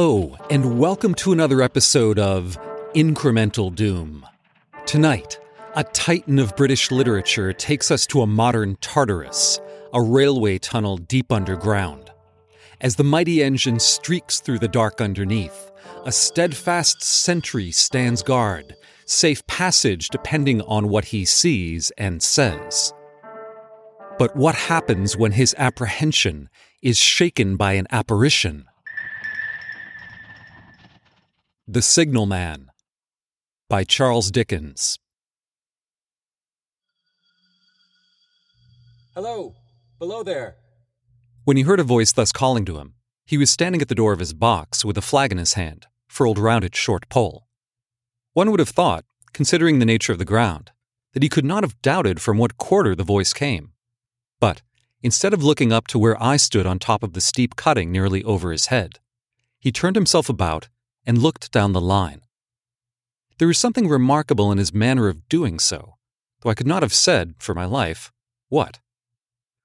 Hello, and welcome to another episode of Incremental Doom. Tonight, a titan of British literature takes us to a modern Tartarus, a railway tunnel deep underground. As the mighty engine streaks through the dark underneath, a steadfast sentry stands guard, safe passage depending on what he sees and says. But what happens when his apprehension is shaken by an apparition? The Signalman by Charles Dickens. Hello, below there. When he heard a voice thus calling to him, he was standing at the door of his box with a flag in his hand, furled round its short pole. One would have thought, considering the nature of the ground, that he could not have doubted from what quarter the voice came. But instead of looking up to where I stood on top of the steep cutting nearly over his head, he turned himself about and looked down the line. There was something remarkable in his manner of doing so, though I could not have said, for my life, what.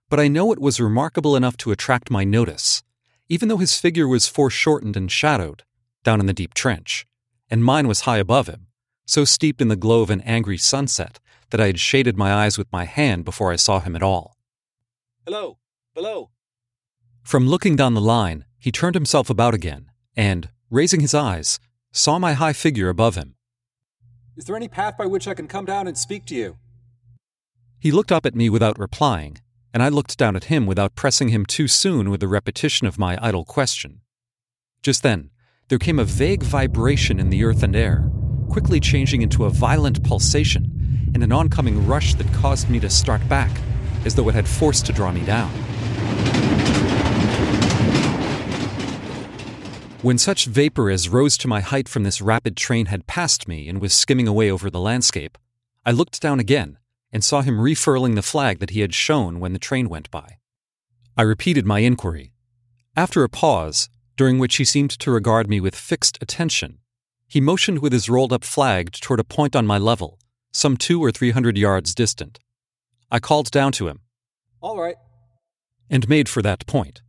But I know it was remarkable enough to attract my notice, even though his figure was foreshortened and shadowed, down in the deep trench, and mine was high above him, so steeped in the glow of an angry sunset that I had shaded my eyes with my hand before I saw him at all. Hello, below. From looking down the line, he turned himself about again, and, raising his eyes, saw my high figure above him. Is there any path by which I can come down and speak to you? He looked up at me without replying, and I looked down at him without pressing him too soon with the repetition of my idle question. Just then, there came a vague vibration in the earth and air, quickly changing into a violent pulsation and an oncoming rush that caused me to start back, as though it had force to draw me down. When such vapor as rose to my height from this rapid train had passed me and was skimming away over the landscape, I looked down again and saw him refurling the flag that he had shown when the train went by. I repeated my inquiry. After a pause, during which he seemed to regard me with fixed attention, he motioned with his rolled up flag toward a point on my level, some two or three hundred yards distant. I called down to him. All right. And made for that point.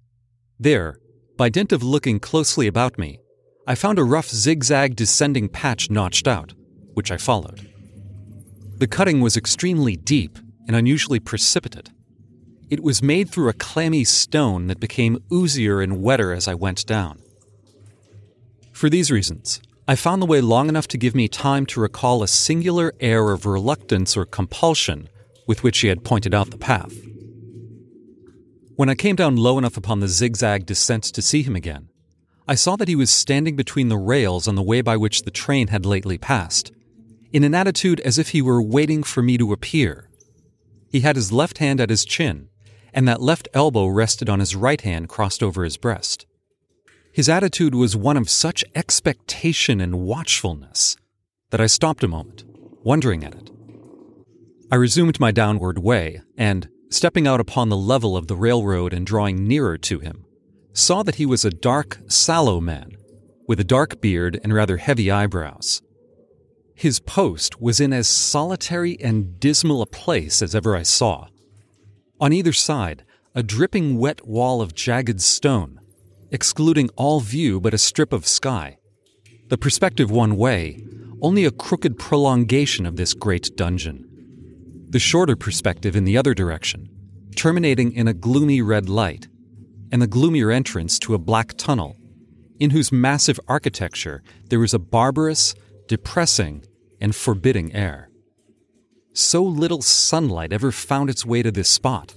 There, by dint of looking closely about me, I found a rough zigzag descending patch notched out, which I followed. The cutting was extremely deep and unusually precipitate. It was made through a clammy stone that became oozier and wetter as I went down. For these reasons, I found the way long enough to give me time to recall a singular air of reluctance or compulsion with which he had pointed out the path. When I came down low enough upon the zigzag descent to see him again, I saw that he was standing between the rails on the way by which the train had lately passed, in an attitude as if he were waiting for me to appear. He had his left hand at his chin, and that left elbow rested on his right hand crossed over his breast. His attitude was one of such expectation and watchfulness that I stopped a moment, wondering at it. I resumed my downward way, and, stepping out upon the level of the railroad and drawing nearer to him, saw that he was a dark, sallow man, with a dark beard and rather heavy eyebrows. His post was in as solitary and dismal a place as ever I saw. On either side, a dripping wet wall of jagged stone, excluding all view but a strip of sky. The perspective one way, only a crooked prolongation of this great dungeon the shorter perspective in the other direction, terminating in a gloomy red light, and the gloomier entrance to a black tunnel, in whose massive architecture there was a barbarous, depressing, and forbidding air. So little sunlight ever found its way to this spot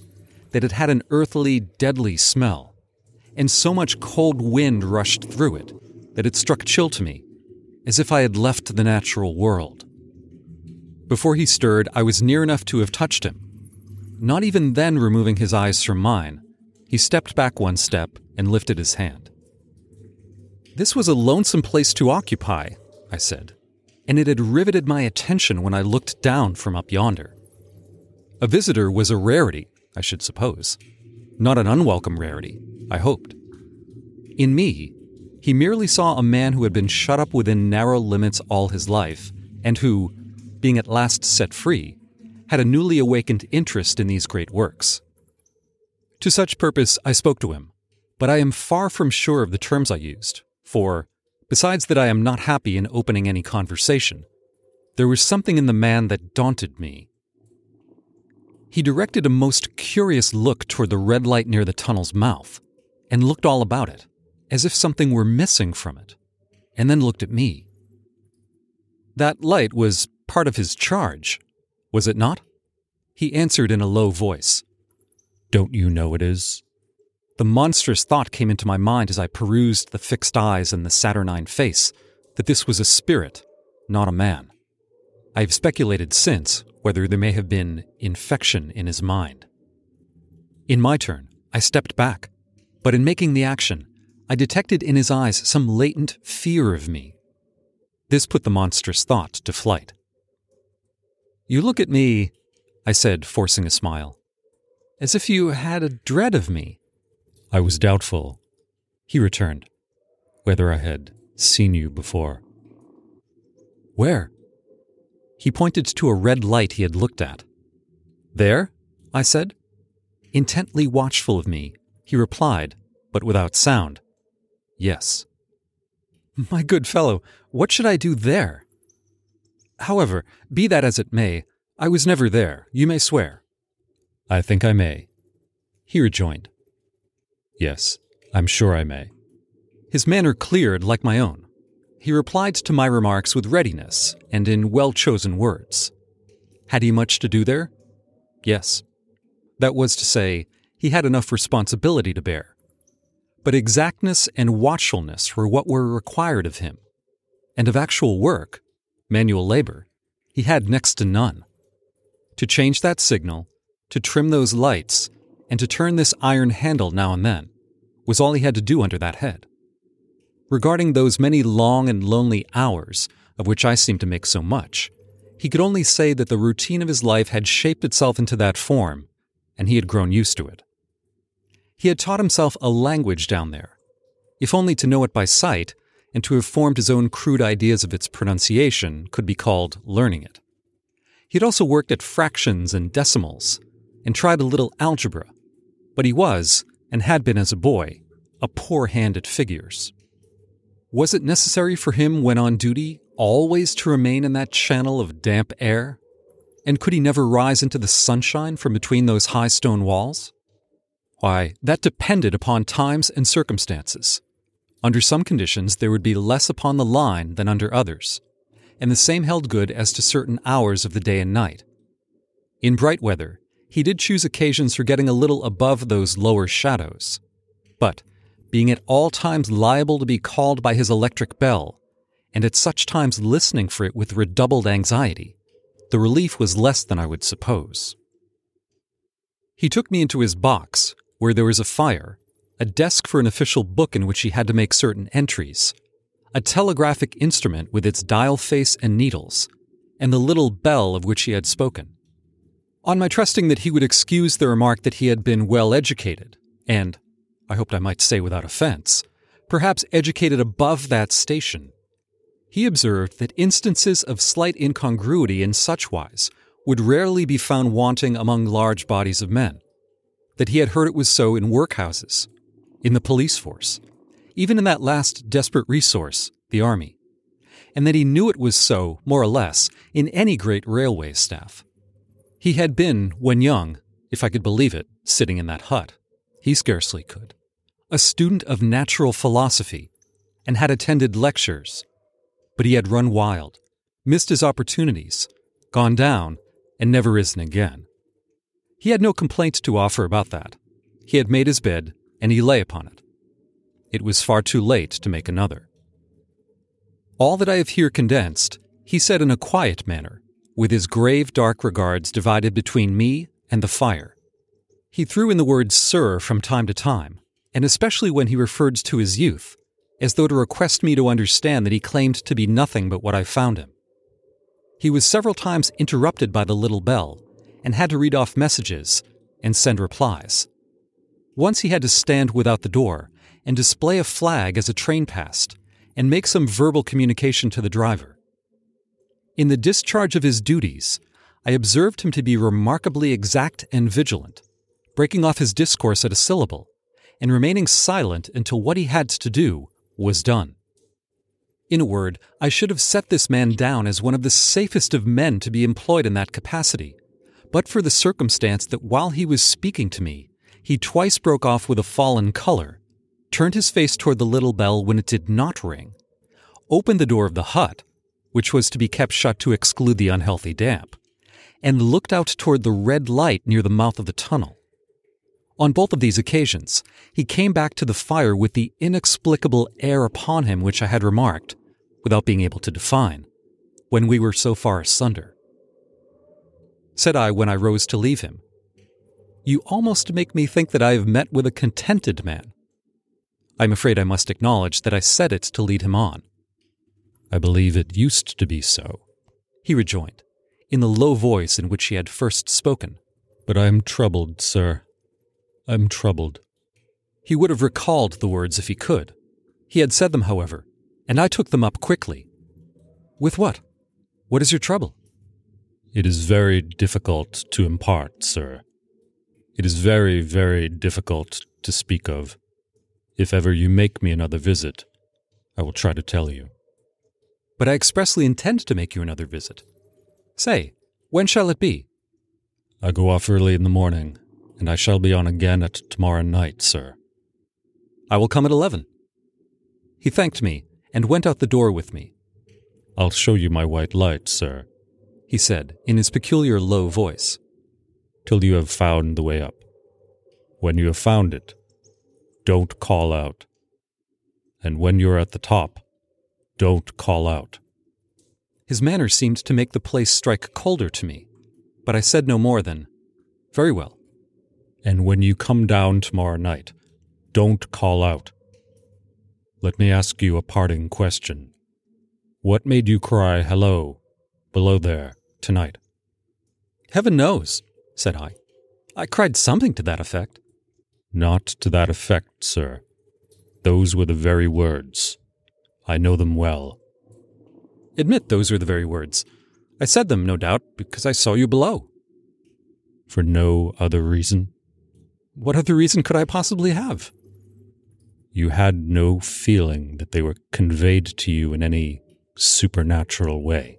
that it had an earthly, deadly smell, and so much cold wind rushed through it that it struck chill to me, as if I had left the natural world. Before he stirred, I was near enough to have touched him. Not even then removing his eyes from mine, he stepped back one step and lifted his hand. This was a lonesome place to occupy, I said, and it had riveted my attention when I looked down from up yonder. A visitor was a rarity, I should suppose. Not an unwelcome rarity, I hoped. In me, he merely saw a man who had been shut up within narrow limits all his life, and who, being at last set free, had a newly awakened interest in these great works. To such purpose I spoke to him, but I am far from sure of the terms I used, for, besides that I am not happy in opening any conversation, there was something in the man that daunted me. He directed a most curious look toward the red light near the tunnel's mouth, and looked all about it, as if something were missing from it, and then looked at me. That light was part of his charge, was it not? He answered in a low voice. Don't you know it is? The monstrous thought came into my mind as I perused the fixed eyes and the saturnine face that this was a spirit, not a man. I have speculated since whether there may have been infection in his mind. In my turn, I stepped back, but in making the action, I detected in his eyes some latent fear of me. This put the monstrous thought to flight. You look at me, I said, forcing a smile, as if you had a dread of me. I was doubtful, he returned, whether I had seen you before. Where? He pointed to a red light he had looked at. There? I said. Intently watchful of me, he replied, but without sound. Yes. My good fellow, what should I do there? However, be that as it may, I was never there, you may swear. I think I may, he rejoined. Yes, I'm sure I may. His manner cleared like my own. He replied to my remarks with readiness and in well chosen words. Had he much to do there? Yes. That was to say, he had enough responsibility to bear. But exactness and watchfulness were what were required of him. And of actual work, manual labor, he had next to none. To change that signal, to trim those lights, and to turn this iron handle now and then was all he had to do under that head. Regarding those many long and lonely hours, of which I seem to make so much, he could only say that the routine of his life had shaped itself into that form, and he had grown used to it. He had taught himself a language down there, if only to know it by sight and to have formed his own crude ideas of its pronunciation could be called learning it. He had also worked at fractions and decimals, and tried a little algebra, but he was, and had been as a boy, a poor hand at figures. Was it necessary for him when on duty always to remain in that channel of damp air? And could he never rise into the sunshine from between those high stone walls? Why, that depended upon times and circumstances. Under some conditions, there would be less upon the line than under others, and the same held good as to certain hours of the day and night. In bright weather, he did choose occasions for getting a little above those lower shadows. But, being at all times liable to be called by his electric bell, and at such times listening for it with redoubled anxiety, the relief was less than I would suppose. He took me into his box, where there was a fire, a desk for an official book in which he had to make certain entries, a telegraphic instrument with its dial face and needles, and the little bell of which he had spoken. On my trusting that he would excuse the remark that he had been well educated, and, I hoped I might say without offense, perhaps educated above that station, he observed that instances of slight incongruity in such wise would rarely be found wanting among large bodies of men, that he had heard it was so in workhouses, in the police force, even in that last desperate resource, the army, and that he knew it was so, more or less, in any great railway staff. He had been, when young, if I could believe it, sitting in that hut. He scarcely could. A student of natural philosophy, and had attended lectures. But he had run wild, missed his opportunities, gone down, and never risen again. He had no complaint to offer about that. He had made his bed, and he lay upon it. It was far too late to make another. All that I have here condensed, he said in a quiet manner, with his grave dark regards divided between me and the fire. He threw in the word sir from time to time, and especially when he referred to his youth, as though to request me to understand that he claimed to be nothing but what I found him. He was several times interrupted by the little bell, and had to read off messages and send replies. Once he had to stand without the door and display a flag as a train passed and make some verbal communication to the driver. In the discharge of his duties, I observed him to be remarkably exact and vigilant, breaking off his discourse at a syllable and remaining silent until what he had to do was done. In a word, I should have set this man down as one of the safest of men to be employed in that capacity, but for the circumstance that while he was speaking to me, he twice broke off with a fallen color, turned his face toward the little bell when it did not ring, opened the door of the hut, which was to be kept shut to exclude the unhealthy damp, and looked out toward the red light near the mouth of the tunnel. On both of these occasions, he came back to the fire with the inexplicable air upon him which I had remarked, without being able to define, when we were so far asunder. Said I when I rose to leave him, You almost make me think that I have met with a contented man. I'm afraid I must acknowledge that I said it to lead him on. I believe it used to be so, he rejoined, in the low voice in which he had first spoken. But I am troubled, sir. I am troubled. He would have recalled the words if he could. He had said them, however, and I took them up quickly. With what? What is your trouble? It is very difficult to impart, sir. It is very, very difficult to speak of. If ever you make me another visit, I will try to tell you. But I expressly intend to make you another visit. Say, when shall it be? I go off early in the morning, and I shall be on again at tomorrow night, sir. I will come at eleven. He thanked me and went out the door with me. I'll show you my white light, sir, he said in his peculiar low voice. Till you have found the way up. When you have found it, don't call out. And when you're at the top, don't call out. His manner seemed to make the place strike colder to me, but I said no more than, Very well. And when you come down tomorrow night, don't call out. Let me ask you a parting question. What made you cry hello below there tonight? Heaven knows, said I. I cried something to that effect. Not to that effect, sir. Those were the very words. I know them well. Admit those were the very words. I said them, no doubt, because I saw you below. For no other reason? What other reason could I possibly have? You had no feeling that they were conveyed to you in any supernatural way.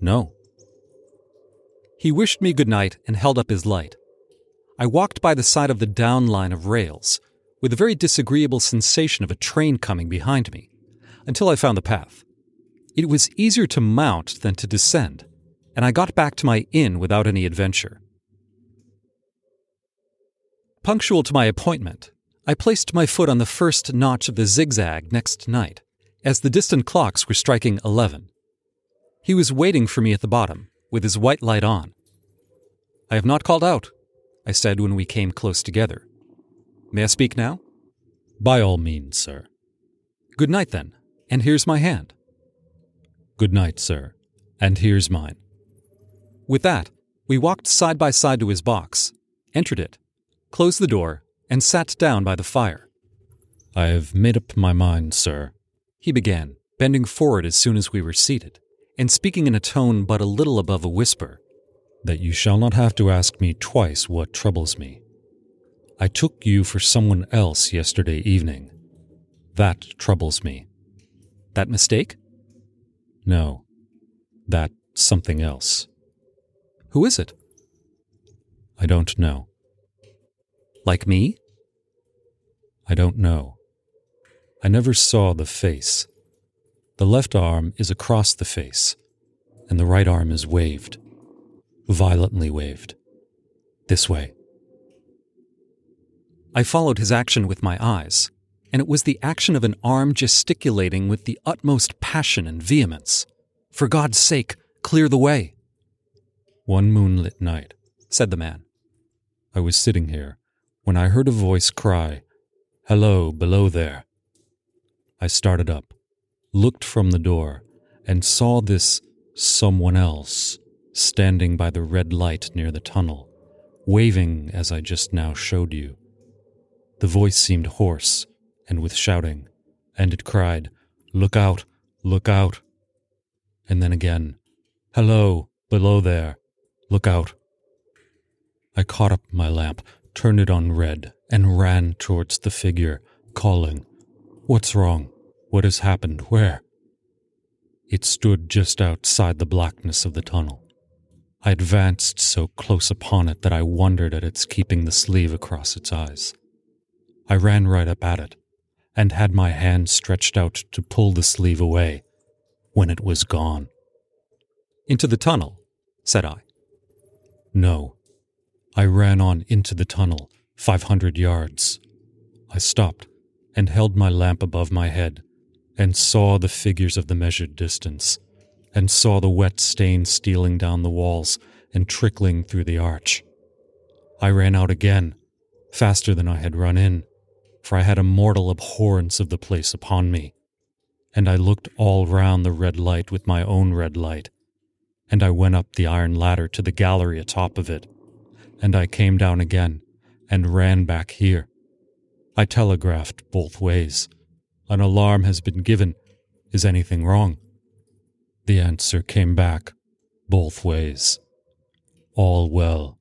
No. He wished me good night and held up his light. I walked by the side of the down line of rails, with a very disagreeable sensation of a train coming behind me, until I found the path. It was easier to mount than to descend, and I got back to my inn without any adventure. Punctual to my appointment, I placed my foot on the first notch of the zigzag next night, as the distant clocks were striking eleven. He was waiting for me at the bottom, with his white light on. I have not called out, I said when we came close together. May I speak now? By all means, sir. Good night, then, and here's my hand. Good night, sir, and here's mine. With that, we walked side by side to his box, entered it, closed the door, and sat down by the fire. I have made up my mind, sir, he began, bending forward as soon as we were seated, and speaking in a tone but a little above a whisper, that you shall not have to ask me twice what troubles me. I took you for someone else yesterday evening. That troubles me. That mistake? No, that something else. Who is it? I don't know. Like me? I don't know. I never saw the face. The left arm is across the face, and the right arm is waved, violently waved. This way. I followed his action with my eyes, and it was the action of an arm gesticulating with the utmost passion and vehemence. For God's sake, clear the way. One moonlit night, said the man. I was sitting here when I heard a voice cry, Hello, below there. I started up, looked from the door, and saw this someone else standing by the red light near the tunnel, waving as I just now showed you. The voice seemed hoarse and with shouting, and it cried, Look out, look out. And then again, Hello, below there, look out. I caught up my lamp, turned it on red, and ran towards the figure, calling, What's wrong? What has happened? Where? It stood just outside the blackness of the tunnel. I advanced so close upon it that I wondered at its keeping the sleeve across its eyes. I ran right up at it, and had my hand stretched out to pull the sleeve away, when it was gone. Into the tunnel, said I. No. I ran on into the tunnel, five hundred yards. I stopped and held my lamp above my head and saw the figures of the measured distance, and saw the wet stain stealing down the walls and trickling through the arch. I ran out again, faster than I had run in, for I had a mortal abhorrence of the place upon me. And I looked all round the red light with my own red light, and I went up the iron ladder to the gallery atop of it, and I came down again and ran back here. I telegraphed both ways an alarm has been given. Is anything wrong? The answer came back, both ways. All well.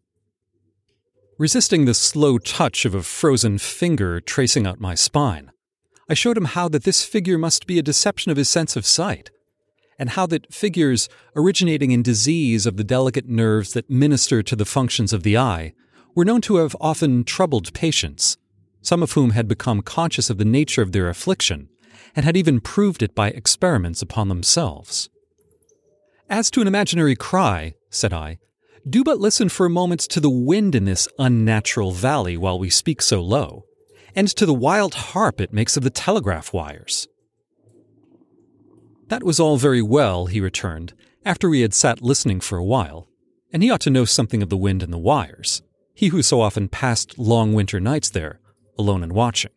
Resisting the slow touch of a frozen finger tracing out my spine, I showed him how that this figure must be a deception of his sense of sight, and how that figures originating in disease of the delicate nerves that minister to the functions of the eye were known to have often troubled patients, some of whom had become conscious of the nature of their affliction and had even proved it by experiments upon themselves. As to an imaginary cry, said I, do but listen for a moment to the wind in this unnatural valley while we speak so low, and to the wild harp it makes of the telegraph wires. That was all very well, he returned, after we had sat listening for a while, and he ought to know something of the wind and the wires, he who so often passed long winter nights there, alone and watching.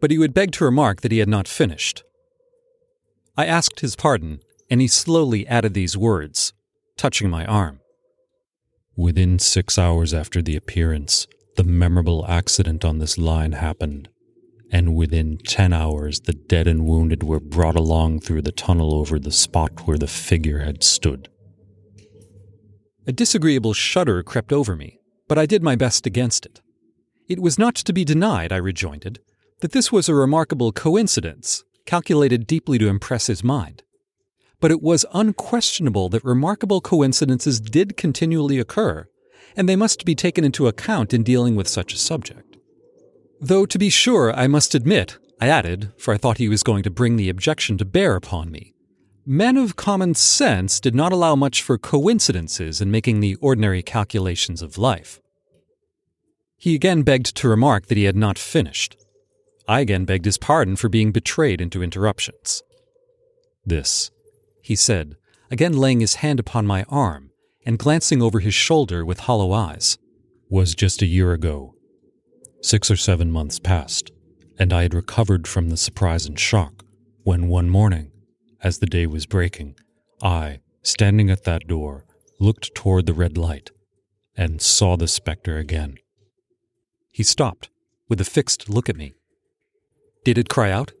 But he would beg to remark that he had not finished. I asked his pardon, and he slowly added these words, touching my arm. Within six hours after the appearance, the memorable accident on this line happened, and within ten hours the dead and wounded were brought along through the tunnel over the spot where the figure had stood. A disagreeable shudder crept over me, but I did my best against it. It was not to be denied, I rejoined, that this was a remarkable coincidence, calculated deeply to impress his mind. But it was unquestionable that remarkable coincidences did continually occur, and they must be taken into account in dealing with such a subject. Though, to be sure, I must admit, I added, for I thought he was going to bring the objection to bear upon me, men of common sense did not allow much for coincidences in making the ordinary calculations of life. He again begged to remark that he had not finished. I again begged his pardon for being betrayed into interruptions. This, he said, again laying his hand upon my arm and glancing over his shoulder with hollow eyes, was just a year ago. Six or seven months passed, and I had recovered from the surprise and shock when one morning, as the day was breaking, I, standing at that door, looked toward the red light and saw the spectre again. He stopped, with a fixed look at me. Did it cry out?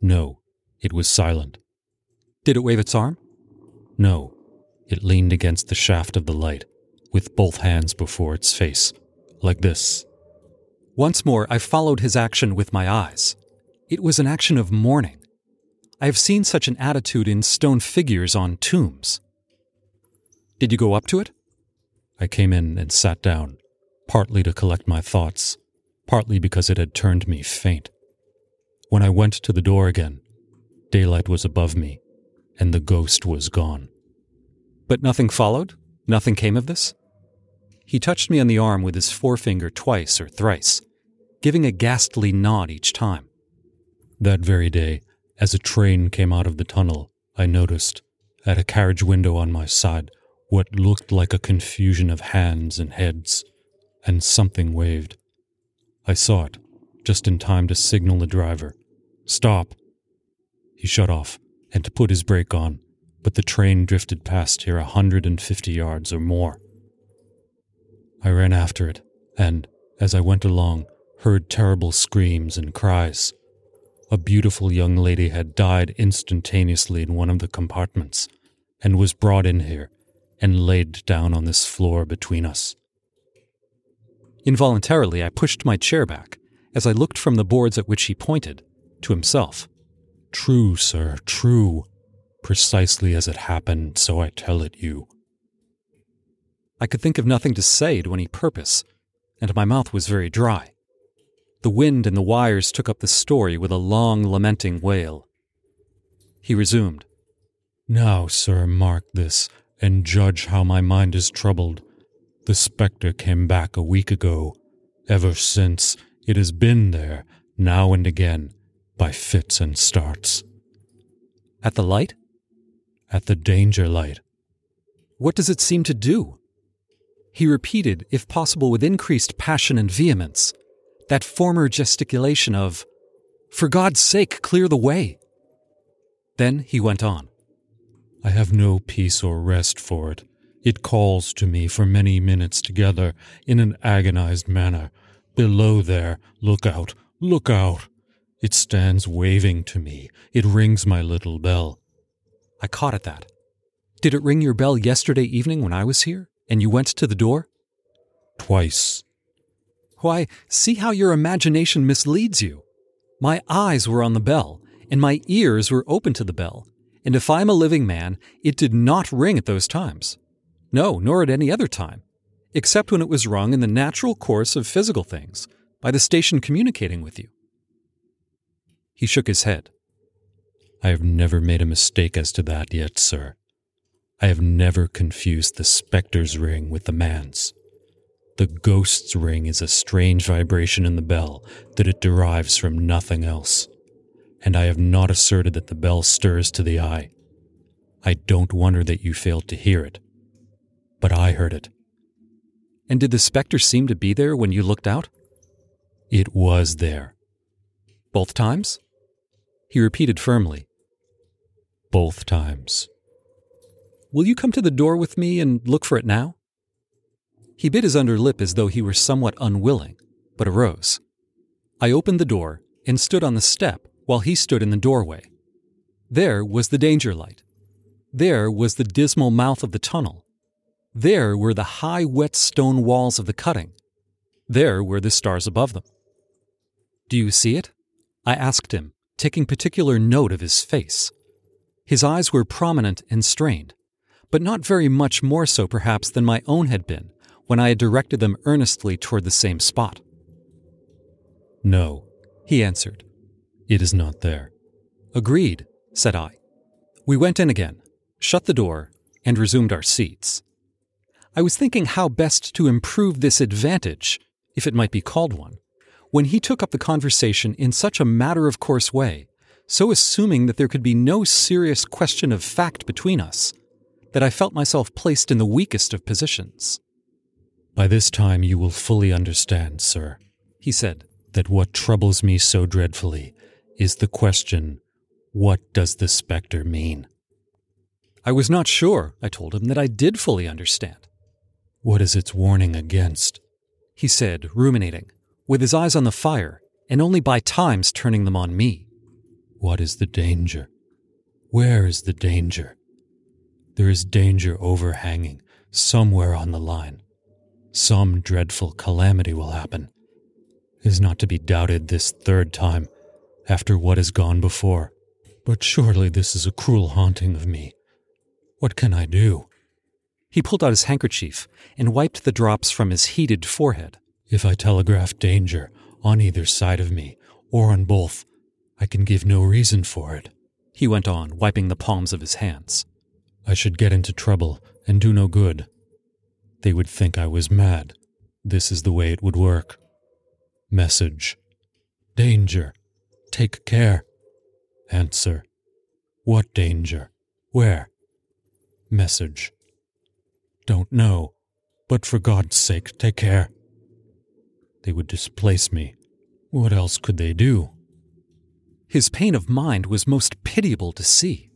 No, it was silent. Did it wave its arm? No, it leaned against the shaft of the light, with both hands before its face, like this. Once more, I followed his action with my eyes. It was an action of mourning. I have seen such an attitude in stone figures on tombs. Did you go up to it? I came in and sat down, partly to collect my thoughts, partly because it had turned me faint. When I went to the door again, daylight was above me, and the ghost was gone. But nothing followed? Nothing came of this? He touched me on the arm with his forefinger twice or thrice, giving a ghastly nod each time. That very day, as a train came out of the tunnel, I noticed, at a carriage window on my side, what looked like a confusion of hands and heads and something waved. I saw it, just in time to signal the driver. Stop! He shut off and put his brake on, but the train drifted past here a hundred and fifty yards or more. I ran after it, and, as I went along, heard terrible screams and cries. A beautiful young lady had died instantaneously in one of the compartments, and was brought in here and laid down on this floor between us. Involuntarily, I pushed my chair back as I looked from the boards at which he pointed to himself True, sir, true. Precisely as it happened, so I tell it you. I could think of nothing to say to any purpose, and my mouth was very dry. The wind and the wires took up the story with a long, lamenting wail. He resumed. Now, sir, mark this, and judge how my mind is troubled. The spectre came back a week ago. Ever since, it has been there, now and again, by fits and starts. At the light? At the danger light. What does it seem to do? He repeated, if possible with increased passion and vehemence, that former gesticulation of, For God's sake, clear the way. Then he went on. I have no peace or rest for it. It calls to me for many minutes together in an agonized manner. Below there, look out, look out. It stands waving to me. It rings my little bell. I caught at that. Did it ring your bell yesterday evening when I was here, and you went to the door? Twice. Why, see how your imagination misleads you. My eyes were on the bell, and my ears were open to the bell, and if I am a living man, it did not ring at those times. No, nor at any other time, except when it was rung in the natural course of physical things, by the station communicating with you. He shook his head. I have never made a mistake as to that yet, sir. I have never confused the spectre's ring with the man's. The ghost's ring is a strange vibration in the bell that it derives from nothing else and I have not asserted that the bell stirs to the eye. I don't wonder that you failed to hear it. But I heard it. And did the spectre seem to be there when you looked out? It was there. Both times? He repeated firmly. Both times. Will you come to the door with me and look for it now? He bit his under lip as though he were somewhat unwilling, but arose. I opened the door and stood on the step while he stood in the doorway. There was the danger light. There was the dismal mouth of the tunnel. There were the high, wet stone walls of the cutting. There were the stars above them. Do you see it? I asked him, taking particular note of his face. His eyes were prominent and strained, but not very much more so perhaps than my own had been when I had directed them earnestly toward the same spot. No, he answered. It is not there. Agreed, said I. We went in again, shut the door, and resumed our seats. I was thinking how best to improve this advantage, if it might be called one, when he took up the conversation in such a matter of course way, so assuming that there could be no serious question of fact between us, that I felt myself placed in the weakest of positions. By this time you will fully understand, sir, he said, that what troubles me so dreadfully is the question what does the spectre mean? I was not sure, I told him, that I did fully understand. What is its warning against? He said, ruminating, with his eyes on the fire, and only by times turning them on me. What is the danger? Where is the danger? There is danger overhanging somewhere on the line. Some dreadful calamity will happen. It is not to be doubted this third time after what has gone before. But surely this is a cruel haunting of me. What can I do? He pulled out his handkerchief and wiped the drops from his heated forehead. If I telegraph danger on either side of me, or on both, I can give no reason for it. He went on, wiping the palms of his hands. I should get into trouble and do no good. They would think I was mad. This is the way it would work. Message. Danger. Take care. Answer. What danger? Where? Message. Don't know, but for God's sake, take care. They would displace me. What else could they do? His pain of mind was most pitiable to see.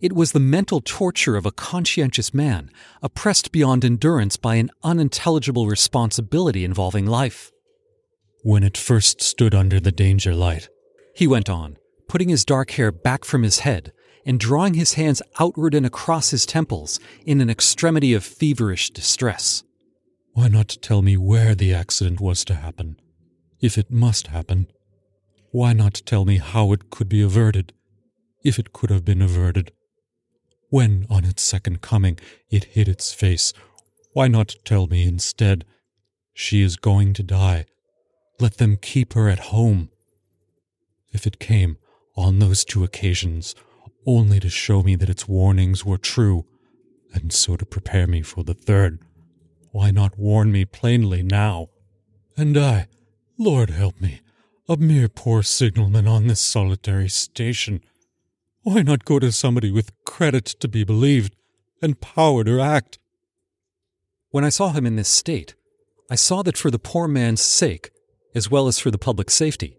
It was the mental torture of a conscientious man, oppressed beyond endurance by an unintelligible responsibility involving life. When it first stood under the danger light, he went on, putting his dark hair back from his head and drawing his hands outward and across his temples in an extremity of feverish distress. Why not tell me where the accident was to happen? If it must happen, why not tell me how it could be averted? if it could have been averted. When, on its second coming, it hid its face, why not tell me instead, She is going to die. Let them keep her at home. If it came, on those two occasions, only to show me that its warnings were true, and so to prepare me for the third, why not warn me plainly now? And I, Lord help me, a mere poor signalman on this solitary station. Why not go to somebody with credit to be believed and power to act? When I saw him in this state, I saw that for the poor man's sake, as well as for the public safety,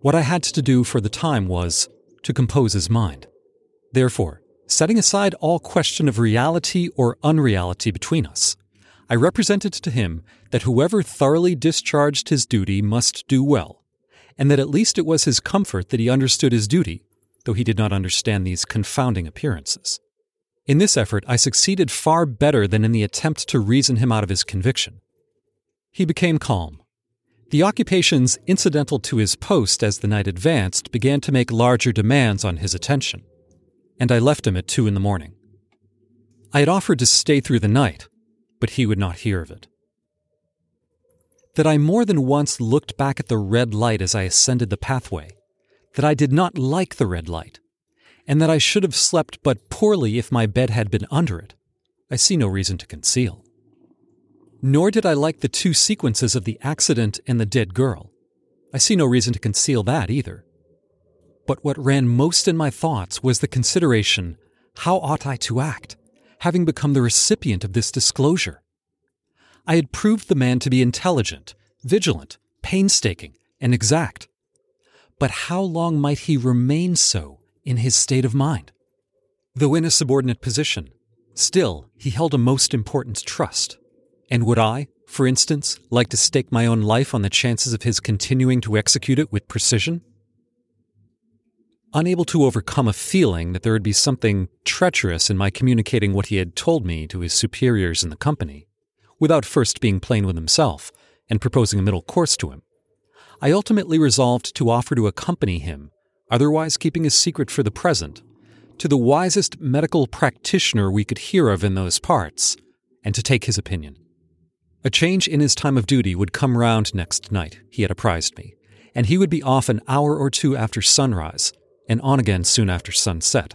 what I had to do for the time was to compose his mind. Therefore, setting aside all question of reality or unreality between us, I represented to him that whoever thoroughly discharged his duty must do well, and that at least it was his comfort that he understood his duty though he did not understand these confounding appearances. In this effort, I succeeded far better than in the attempt to reason him out of his conviction. He became calm. The occupations incidental to his post as the night advanced began to make larger demands on his attention, and I left him at two in the morning. I had offered to stay through the night, but he would not hear of it. That I more than once looked back at the red light as I ascended the pathway that I did not like the red light, and that I should have slept but poorly if my bed had been under it, I see no reason to conceal. Nor did I like the two sequences of the accident and the dead girl. I see no reason to conceal that either. But what ran most in my thoughts was the consideration how ought I to act, having become the recipient of this disclosure? I had proved the man to be intelligent, vigilant, painstaking, and exact. But how long might he remain so in his state of mind? Though in a subordinate position, still he held a most important trust. And would I, for instance, like to stake my own life on the chances of his continuing to execute it with precision? Unable to overcome a feeling that there would be something treacherous in my communicating what he had told me to his superiors in the company, without first being plain with himself and proposing a middle course to him, I ultimately resolved to offer to accompany him, otherwise keeping his secret for the present, to the wisest medical practitioner we could hear of in those parts, and to take his opinion. A change in his time of duty would come round next night, he had apprised me, and he would be off an hour or two after sunrise, and on again soon after sunset.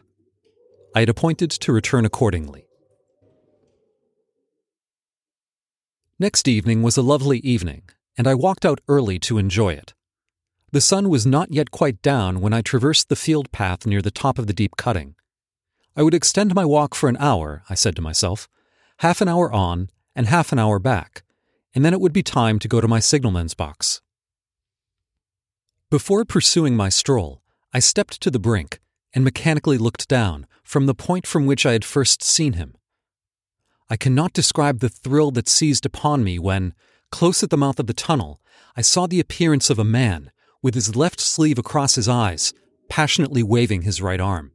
I had appointed to return accordingly. Next evening was a lovely evening, and I walked out early to enjoy it. The sun was not yet quite down when I traversed the field path near the top of the deep cutting. I would extend my walk for an hour, I said to myself, half an hour on and half an hour back, and then it would be time to go to my signalman's box. Before pursuing my stroll, I stepped to the brink and mechanically looked down from the point from which I had first seen him. I cannot describe the thrill that seized upon me when, Close at the mouth of the tunnel, I saw the appearance of a man, with his left sleeve across his eyes, passionately waving his right arm.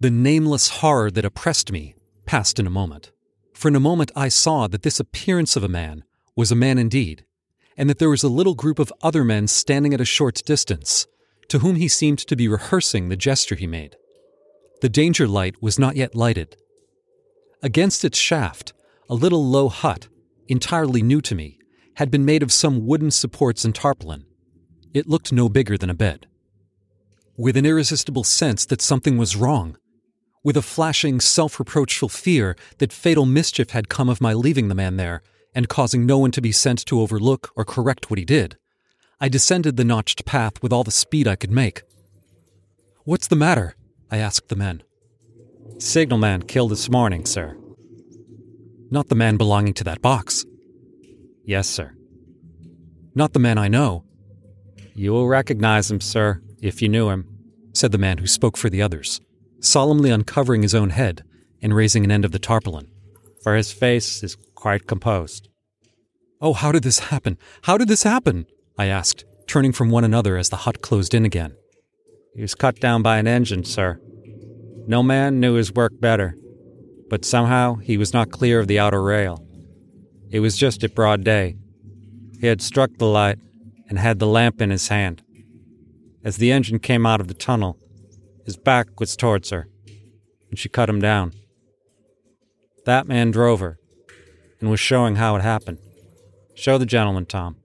The nameless horror that oppressed me passed in a moment. For in a moment I saw that this appearance of a man was a man indeed, and that there was a little group of other men standing at a short distance, to whom he seemed to be rehearsing the gesture he made. The danger light was not yet lighted. Against its shaft, a little low hut, entirely new to me, had been made of some wooden supports and tarpaulin. It looked no bigger than a bed. With an irresistible sense that something was wrong, with a flashing, self reproachful fear that fatal mischief had come of my leaving the man there and causing no one to be sent to overlook or correct what he did, I descended the notched path with all the speed I could make. What's the matter? I asked the men. Signalman killed this morning, sir. Not the man belonging to that box. Yes, sir. Not the man I know. You will recognize him, sir, if you knew him, said the man who spoke for the others, solemnly uncovering his own head and raising an end of the tarpaulin. For his face is quite composed. Oh, how did this happen? How did this happen? I asked, turning from one another as the hut closed in again. He was cut down by an engine, sir. No man knew his work better, but somehow he was not clear of the outer rail. It was just at broad day. He had struck the light and had the lamp in his hand. As the engine came out of the tunnel, His back was towards her, and she cut him down. That man drove her and was showing how it happened. Show the gentleman, Tom.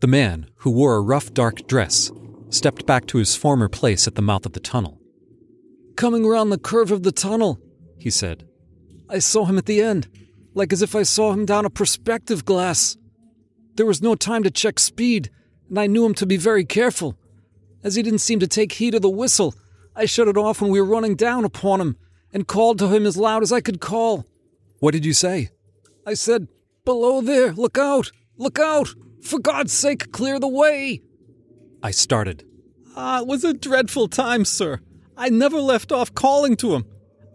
The man, who wore a rough dark dress, stepped back to his former place at the mouth of the tunnel. Coming round the curve of the tunnel, he said. I saw him at the end, like as if I saw him down a perspective glass. There was no time to check speed, and I knew him to be very careful. As he didn't seem to take heed of the whistle, I shut it off when we were running down upon him and called to him as loud as I could call. What did you say? I said, Below there, look out! Look out! For God's sake, clear the way! I started. Ah, it was a dreadful time, sir. I never left off calling to him.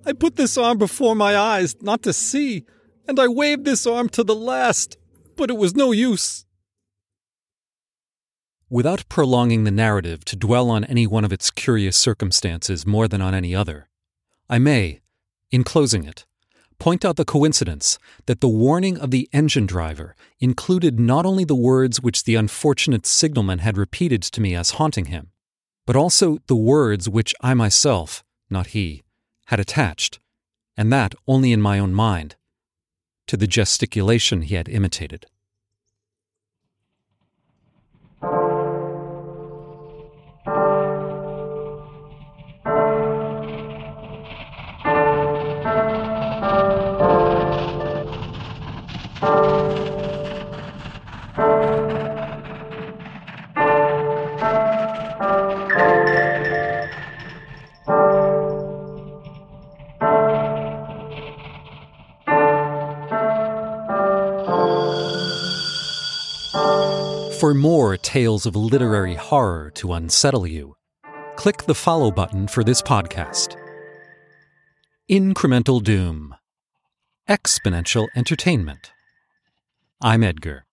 I put this arm before my eyes, not to see, and I waved this arm to the last, but it was no use. Without prolonging the narrative to dwell on any one of its curious circumstances more than on any other, I may, in closing it, point out the coincidence that the warning of the engine driver included not only the words which the unfortunate signalman had repeated to me as haunting him, but also the words which I myself, not he, had attached, and that only in my own mind, to the gesticulation he had imitated. For more tales of literary horror to unsettle you, click the follow button for this podcast. Incremental Doom Exponential Entertainment. I'm Edgar.